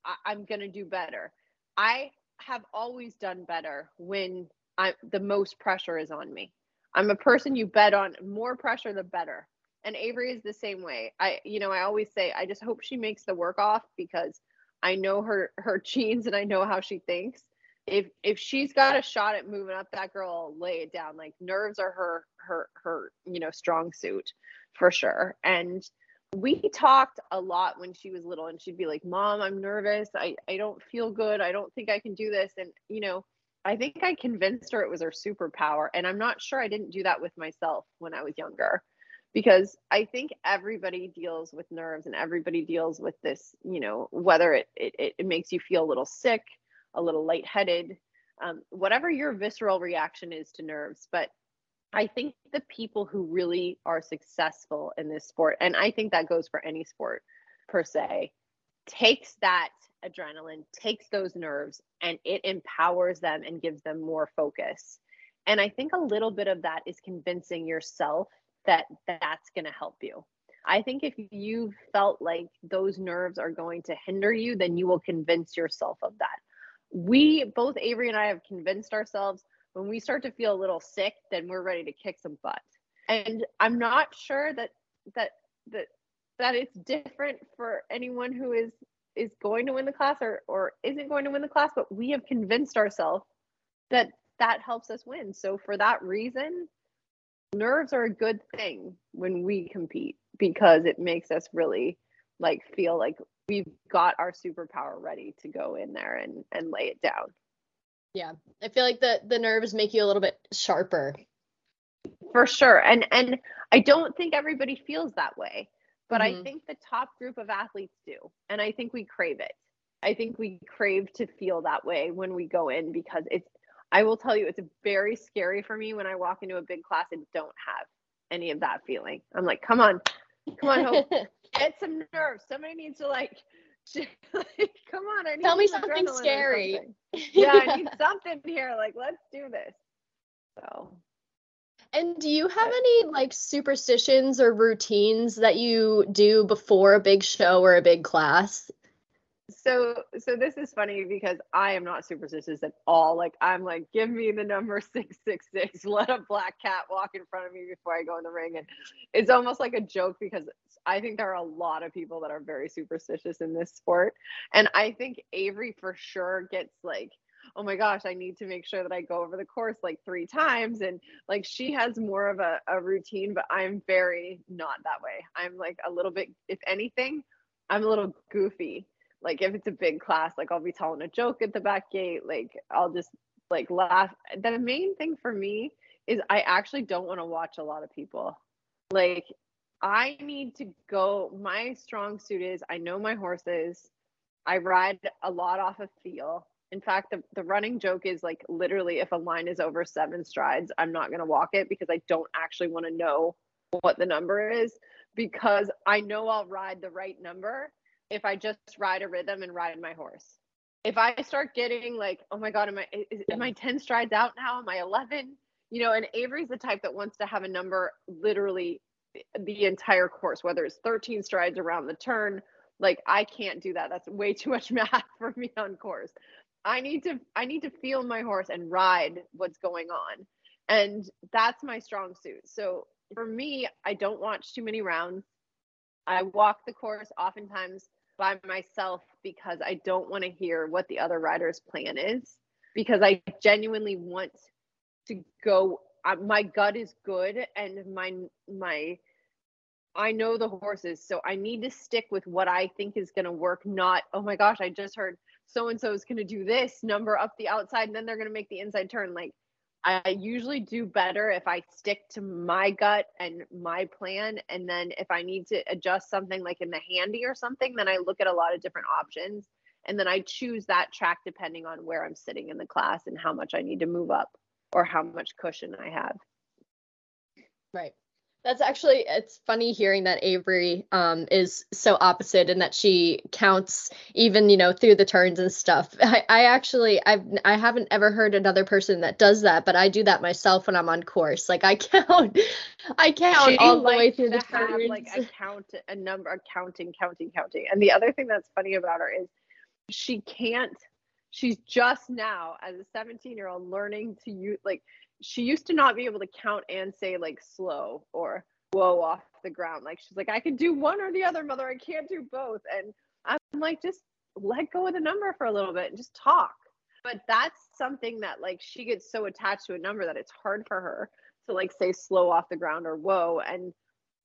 I i'm going to do better i have always done better when i the most pressure is on me i'm a person you bet on more pressure the better and avery is the same way i you know i always say i just hope she makes the work off because i know her her <laughs> genes and i know how she thinks if if she's got a shot at moving up, that girl lay it down. Like nerves are her her her you know strong suit for sure. And we talked a lot when she was little, and she'd be like, "Mom, I'm nervous. I I don't feel good. I don't think I can do this." And you know, I think I convinced her it was her superpower, and I'm not sure I didn't do that with myself when I was younger because I think everybody deals with nerves and everybody deals with this, you know, whether it, it, it makes you feel a little sick, a little lightheaded, um, whatever your visceral reaction is to nerves. But I think the people who really are successful in this sport, and I think that goes for any sport per se, takes that adrenaline, takes those nerves, and it empowers them and gives them more focus. And I think a little bit of that is convincing yourself that that's going to help you. I think if you felt like those nerves are going to hinder you, then you will convince yourself of that. We both, Avery and I, have convinced ourselves when we start to feel a little sick, then we're ready to kick some butt. And I'm not sure that that that that it's different for anyone who is is going to win the class or or isn't going to win the class, but we have convinced ourselves that that helps us win. So for that reason, nerves are a good thing when we compete because it makes us really like feel like we've got our superpower ready to go in there and and lay it down yeah. I feel like the the nerves make you a little bit sharper. For sure. And and i don't think everybody feels that way but mm-hmm. i think the top group of athletes do. And i think we crave it. I think we crave to feel that way when we go in because it's I will tell you, it's very scary for me when I walk into a big class and don't have any of that feeling. I'm like, come on, come on, Hope, <laughs> get some nerves. Somebody needs to like, <laughs> like come on. I need tell me something scary. Something. <laughs> Yeah, I need something here. Like, let's do this. So. And do you have any like superstitions or routines that you do before a big show or a big class? So so this is funny because I am not superstitious at all. Like I'm like, give me the number <laughs> six six six. Let a black cat walk in front of me before I go in the ring, and it's almost like a joke because I think there are a lot of people that are very superstitious in this sport, and I think Avery for sure gets like. Oh my gosh, I need to make sure that I go over the course like three times. And like she has more of a, a routine, but I'm very not that way. I'm like a little bit, if anything, I'm a little goofy like if it's a big class like i'll be telling a joke at the back gate like i'll just like laugh. The main thing for me is i actually don't want to watch a lot of people. Like i need to go my strong suit is i know my horses. I ride a lot off of feel. In fact the, the running joke is like literally if a line is over seven strides i'm not going to walk it because i don't actually want to know what the number is because i know i'll ride the right number if I just ride a rhythm and ride my horse. If I start getting like, oh my God, am I is, am I 10 strides out now? Am I 11? You know, and Avery's the type that wants to have a number literally the entire course, whether it's 13 strides around the turn. Like I can't do that. That's way too much <laughs> math for me on course. I need to I need to feel my horse and ride what's going on. And that's my strong suit. So for me, I don't watch too many rounds. I walk the course oftentimes by myself because I don't want to hear what the other rider's plan is because I genuinely want to go my gut is good and my my I know the horses so I need to stick with what I think is going to work not oh my gosh I just heard so and so is going to do this number up the outside and then they're going to make the inside turn like I usually do better if I stick to my gut and my plan. And then if I need to adjust something like in the handy or something, then I look at a lot of different options. And then I choose that track depending on where I'm sitting in the class and how much I need to move up or how much cushion I have. Right. That's actually it's funny hearing that Avery um, is so opposite and that she counts even you know through the turns and stuff. <laughs> I, I actually I've I haven't ever heard another person that does that, but I do that myself when I'm on course. Like I <laughs> count, I count she all the way through the have, turns. Like a count, a number, a counting, counting, counting. And the other thing that's funny about her is she can't. She's just now as a 17 year old learning to use like she used to not be able to count and say like slow or whoa off the ground. Like she's like, I can do one or the other, mother. I can't do both. And I'm like, just let go of the number for a little bit and just talk. But that's something that like she gets so attached to a number that it's hard for her to like say slow off the ground or whoa. And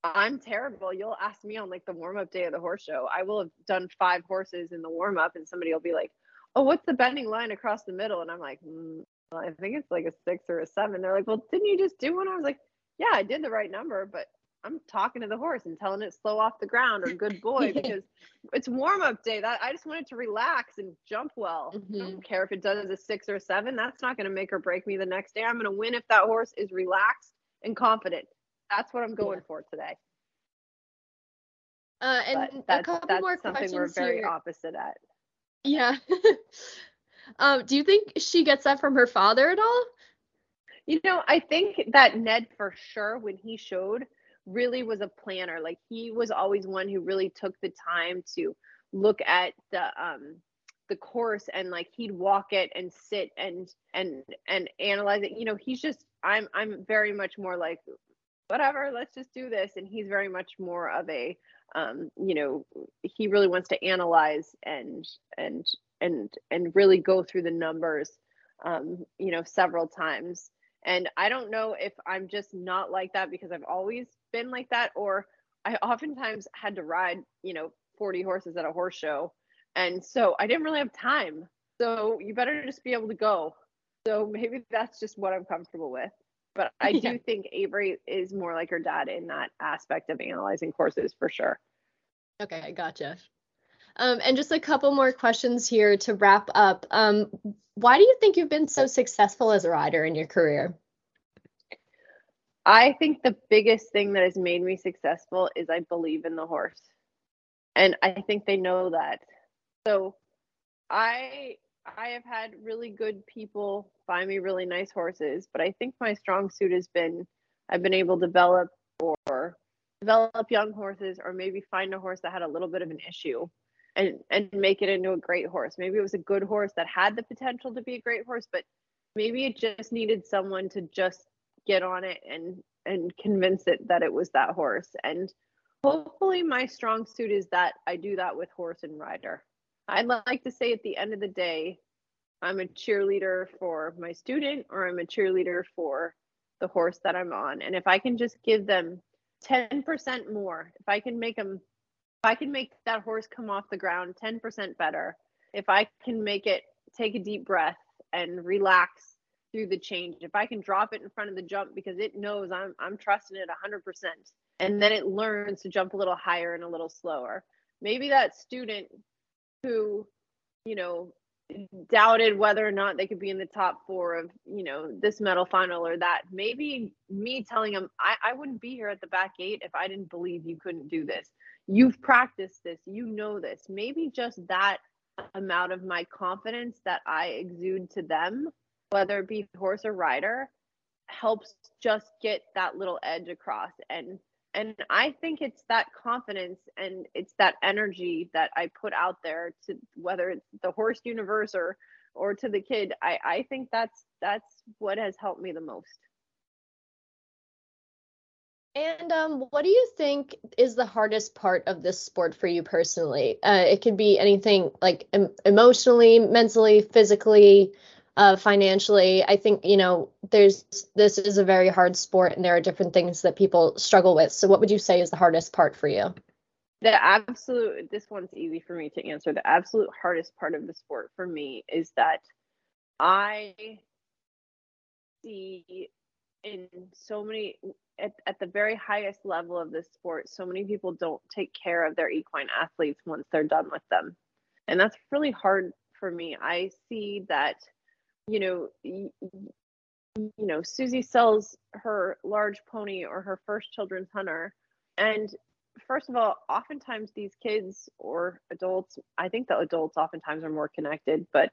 I'm terrible. You'll ask me on like the warm up day of the horse show. I will have done five horses in the warm up, and somebody will be like, "Oh, what's the bending line across the middle?" And I'm like, mm, I think it's like a six or a seven. They're like, well, didn't you just do one? I was like, yeah, I did the right number, but I'm talking to the horse and telling it slow off the ground or good boy <laughs> because it's warm up day. That I just wanted to relax and jump well. Mm-hmm. I don't care if it does a six or a seven. That's not going to make or break me the next day. I'm going to win if that horse is relaxed and confident. That's what I'm going yeah. for today. Uh, and a couple that's more something questions we're very here. opposite at. Yeah. <laughs> um, do you think she gets that from her father at all? You know, I think that Ned for sure when he showed really was a planner. Like he was always one who really took the time to look at the um the course and like he'd walk it and sit and and and analyze it. You know, he's just I'm I'm very much more like whatever, let's just do this and he's very much more of a um you know, he really wants to analyze and and and and really go through the numbers um you know several times and I don't know if I'm just not like that because I've always been like that, or I oftentimes had to ride, you know, 40 horses at a horse show. And so I didn't really have time. So you better just be able to go. So maybe that's just what I'm comfortable with. But <laughs> I do think Avery is more like her dad in that aspect of analyzing courses for sure. Okay, gotcha. Um, and just a couple more questions here to wrap up. Um, why do you think you've been so successful as a rider in your career? I think the biggest thing that has made me successful is I believe in the horse. And I think they know that. So I I have had really good people buy me really nice horses, but I think my strong suit has been I've been able to develop or develop young horses or maybe find a horse that had a little bit of an issue and and make it into a great horse. Maybe it was a good horse that had the potential to be a great horse, but maybe it just needed someone to just get on it and and convince it that it was that horse. And hopefully my strong suit is that I do that with horse and rider. I'd like to say at the end of the day, I'm a cheerleader for my student or I'm a cheerleader for the horse that I'm on. And if I can just give them 10% more, if I can make them if I can make that horse come off the ground 10% better, if I can make it take a deep breath and relax through the change, if I can drop it in front of the jump because it knows I'm I'm trusting it 100%, and then it learns to jump a little higher and a little slower. Maybe that student who, you know, doubted whether or not they could be in the top four of you know this medal final or that. Maybe me telling them I, I wouldn't be here at the back gate if i didn't believe you couldn't do this. You've practiced this. You know this. Maybe just that amount of my confidence that i exude to them whether it be horse or rider helps just get that little edge across. And and i think it's that confidence and it's that energy that i put out there to whether it's the horse universe or or to the kid i i think that's that's what has helped me the most and um, what do you think is the hardest part of this sport for you personally? Uh, it could be anything like em- emotionally, mentally, physically, uh, financially. I think you know there's this is a very hard sport, and there are different things that people struggle with. So, what would you say is the hardest part for you? The absolute this one's easy for me to answer. The absolute hardest part of the sport for me is that I see in so many at, at the very highest level of this sport, so many people don't take care of their equine athletes once they're done with them. And that's really hard for me. I see that you know, you, know, Susie sells her large pony or her first children's hunter. And first of all, oftentimes these kids or adults, I think the adults oftentimes are more connected, but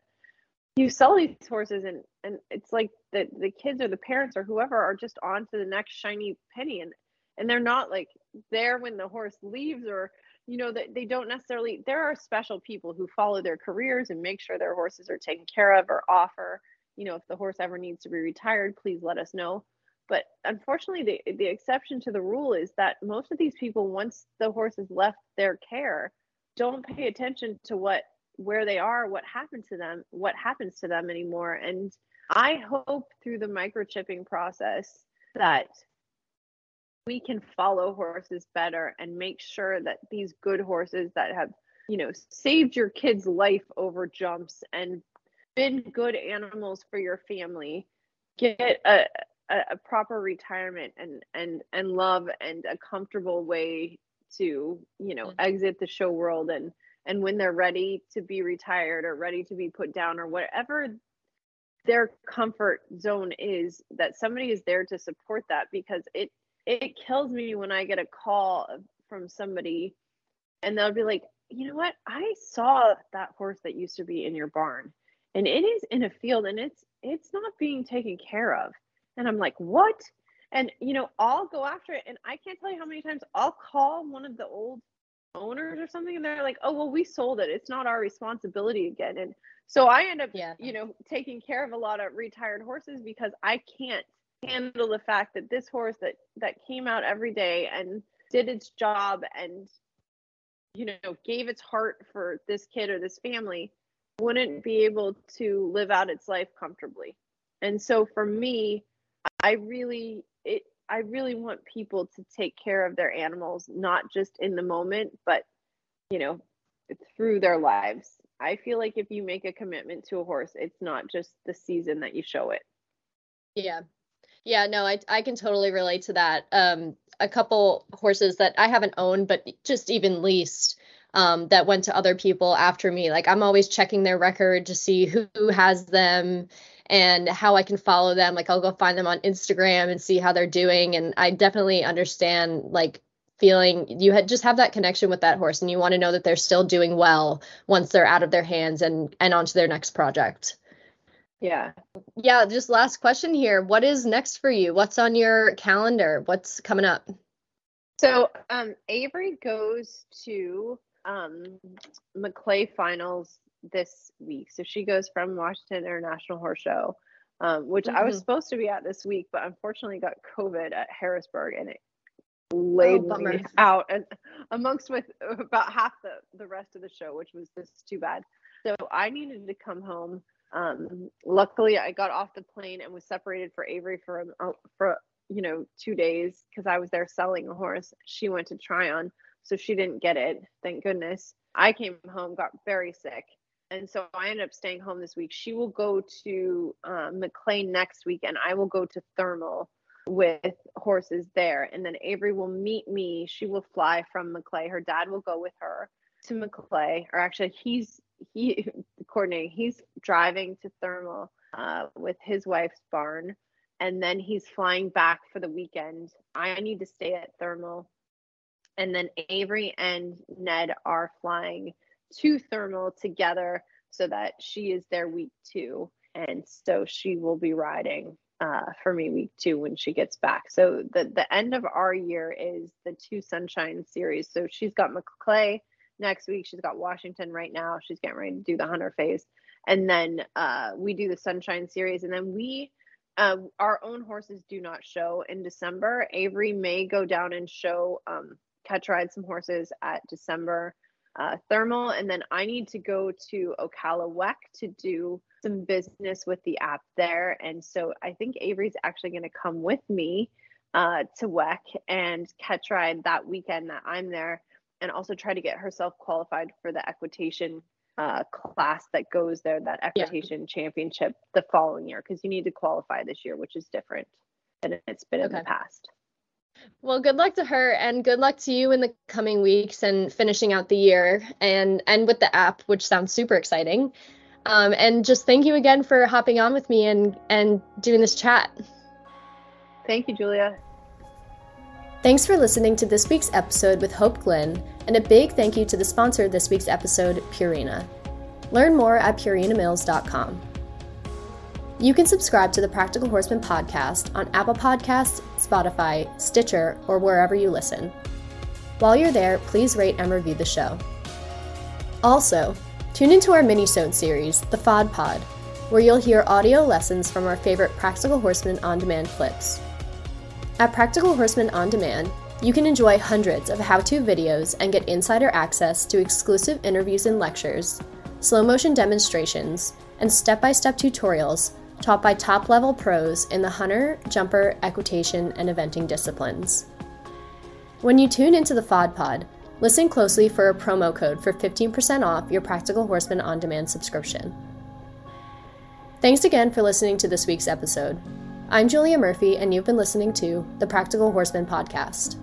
you sell these horses and and it's like the the kids or the parents or whoever are just on to the next shiny penny and and they're not like there when the horse leaves or you know that they don't necessarily there are special people who follow their careers and make sure their horses are taken care of or offer you know if the horse ever needs to be retired please let us know. But unfortunately the the exception to the rule is that most of these people once the horse has left their care don't pay attention to what where they are what happened to them what happens to them anymore. And i hope through the microchipping process that we can follow horses better and make sure that these good horses that have you know saved your kid's life over jumps and been good animals for your family get a a, a proper retirement and and and love and a comfortable way to you know mm-hmm. exit the show world and and when they're ready to be retired or ready to be put down or whatever their comfort zone is that somebody is there to support that because it it kills me when I get a call from somebody and they'll be like, you know what? I saw that horse that used to be in your barn and it is in a field and it's it's not being taken care of. And I'm like, what? And you know, I'll go after it and I can't tell you how many times I'll call one of the old owners or something and they're like, oh well we sold it. It's not our responsibility again. And so I end up, yeah. you know, taking care of a lot of retired horses because I can't handle the fact that this horse that that came out every day and did its job and you know gave its heart for this kid or this family wouldn't be able to live out its life comfortably. And so for me, I really it I really want people to take care of their animals not just in the moment but you know through their lives I feel like if you make a commitment to a horse, it's not just the season that you show it. Yeah. Yeah, no, I I can totally relate to that. Um a couple horses that I haven't owned but just even leased um that went to other people after me. Like I'm always checking their record to see who, who has them and how I can follow them. Like I'll go find them on Instagram and see how they're doing and I definitely understand like feeling you had just have that connection with that horse and you want to know that they're still doing well once they're out of their hands and and onto their next project yeah. Yeah just last question here. What is next for you? What's on your calendar? What's coming up? So um avery goes to um maclay finals this week. So she goes from washington international horse show um, which mm-hmm. I was mm-hmm. supposed to be at this week, but unfortunately got COVID at Harrisburg and it laid oh, me out and <laughs> amongst with about half the the rest of the show which was just too bad. So i needed to come home um luckily i got off the plane and was separated for avery for uh, for you know two days because i was there selling a horse she went to Tryon so she didn't get it thank goodness i came home got very sick and so i ended up staying home this week she will go to uh, Maclay next week and i will go to thermal with horses there. And then Avery will meet me. She will fly from Maclay. Her dad will go with her to Maclay, or actually, he's he <laughs> coordinating. He's driving to Thermal uh, with his wife's barn, and then he's flying back for the weekend. I need to stay at Thermal, and then Avery and Ned are flying to Thermal together so that she is there week two, and so she will be riding uh, for me week two when she gets back. So the the end of our year is the two Sunshine series. So she's got Maclay next week. She's got Washington right now. She's getting ready to do the hunter phase, and then uh, we do the Sunshine series, and then we. Uh, our own horses do not show in December. Avery may go down and show, um, catch ride some horses at December uh, thermal, and then I need to go to Ocala WEC to do some business with the app there. And so I think Avery's actually going to come with me uh, to WEC and catch ride that weekend that I'm there, and also try to get herself qualified for the equitation uh, class that goes there, that equitation yeah. championship the following year, because you need to qualify this year, which is different than it's been okay. in the past. Well, good luck to her and good luck to you in the coming weeks and finishing out the year and and with the app, which sounds super exciting. Um, and just thank you again for hopping on with me and and doing this chat. Thank you, Julia. Thanks for listening to this week's episode with Hope Glynn, and a big thank you to the sponsor of this week's episode, Purina. Learn more at purinamills.com. You can subscribe to the Practical Horseman podcast on Apple Podcasts, Spotify, Stitcher, or wherever you listen. While you're there, please rate and review the show. Also, tune into our mini-sode series, The FOD Pod, where you'll hear audio lessons from our favorite Practical Horseman on-demand clips. At Practical Horseman On Demand, you can enjoy hundreds of how-to videos and get insider access to exclusive interviews and lectures, slow motion demonstrations, and step-by-step tutorials taught by top level pros in the hunter, jumper, equitation, and eventing disciplines. When you tune into the FOD Pod, listen closely for a promo code for 15% off your Practical Horseman on demand subscription. Thanks again for listening to this week's episode. I'm Julia Murphy, and you've been listening to the Practical Horseman Podcast.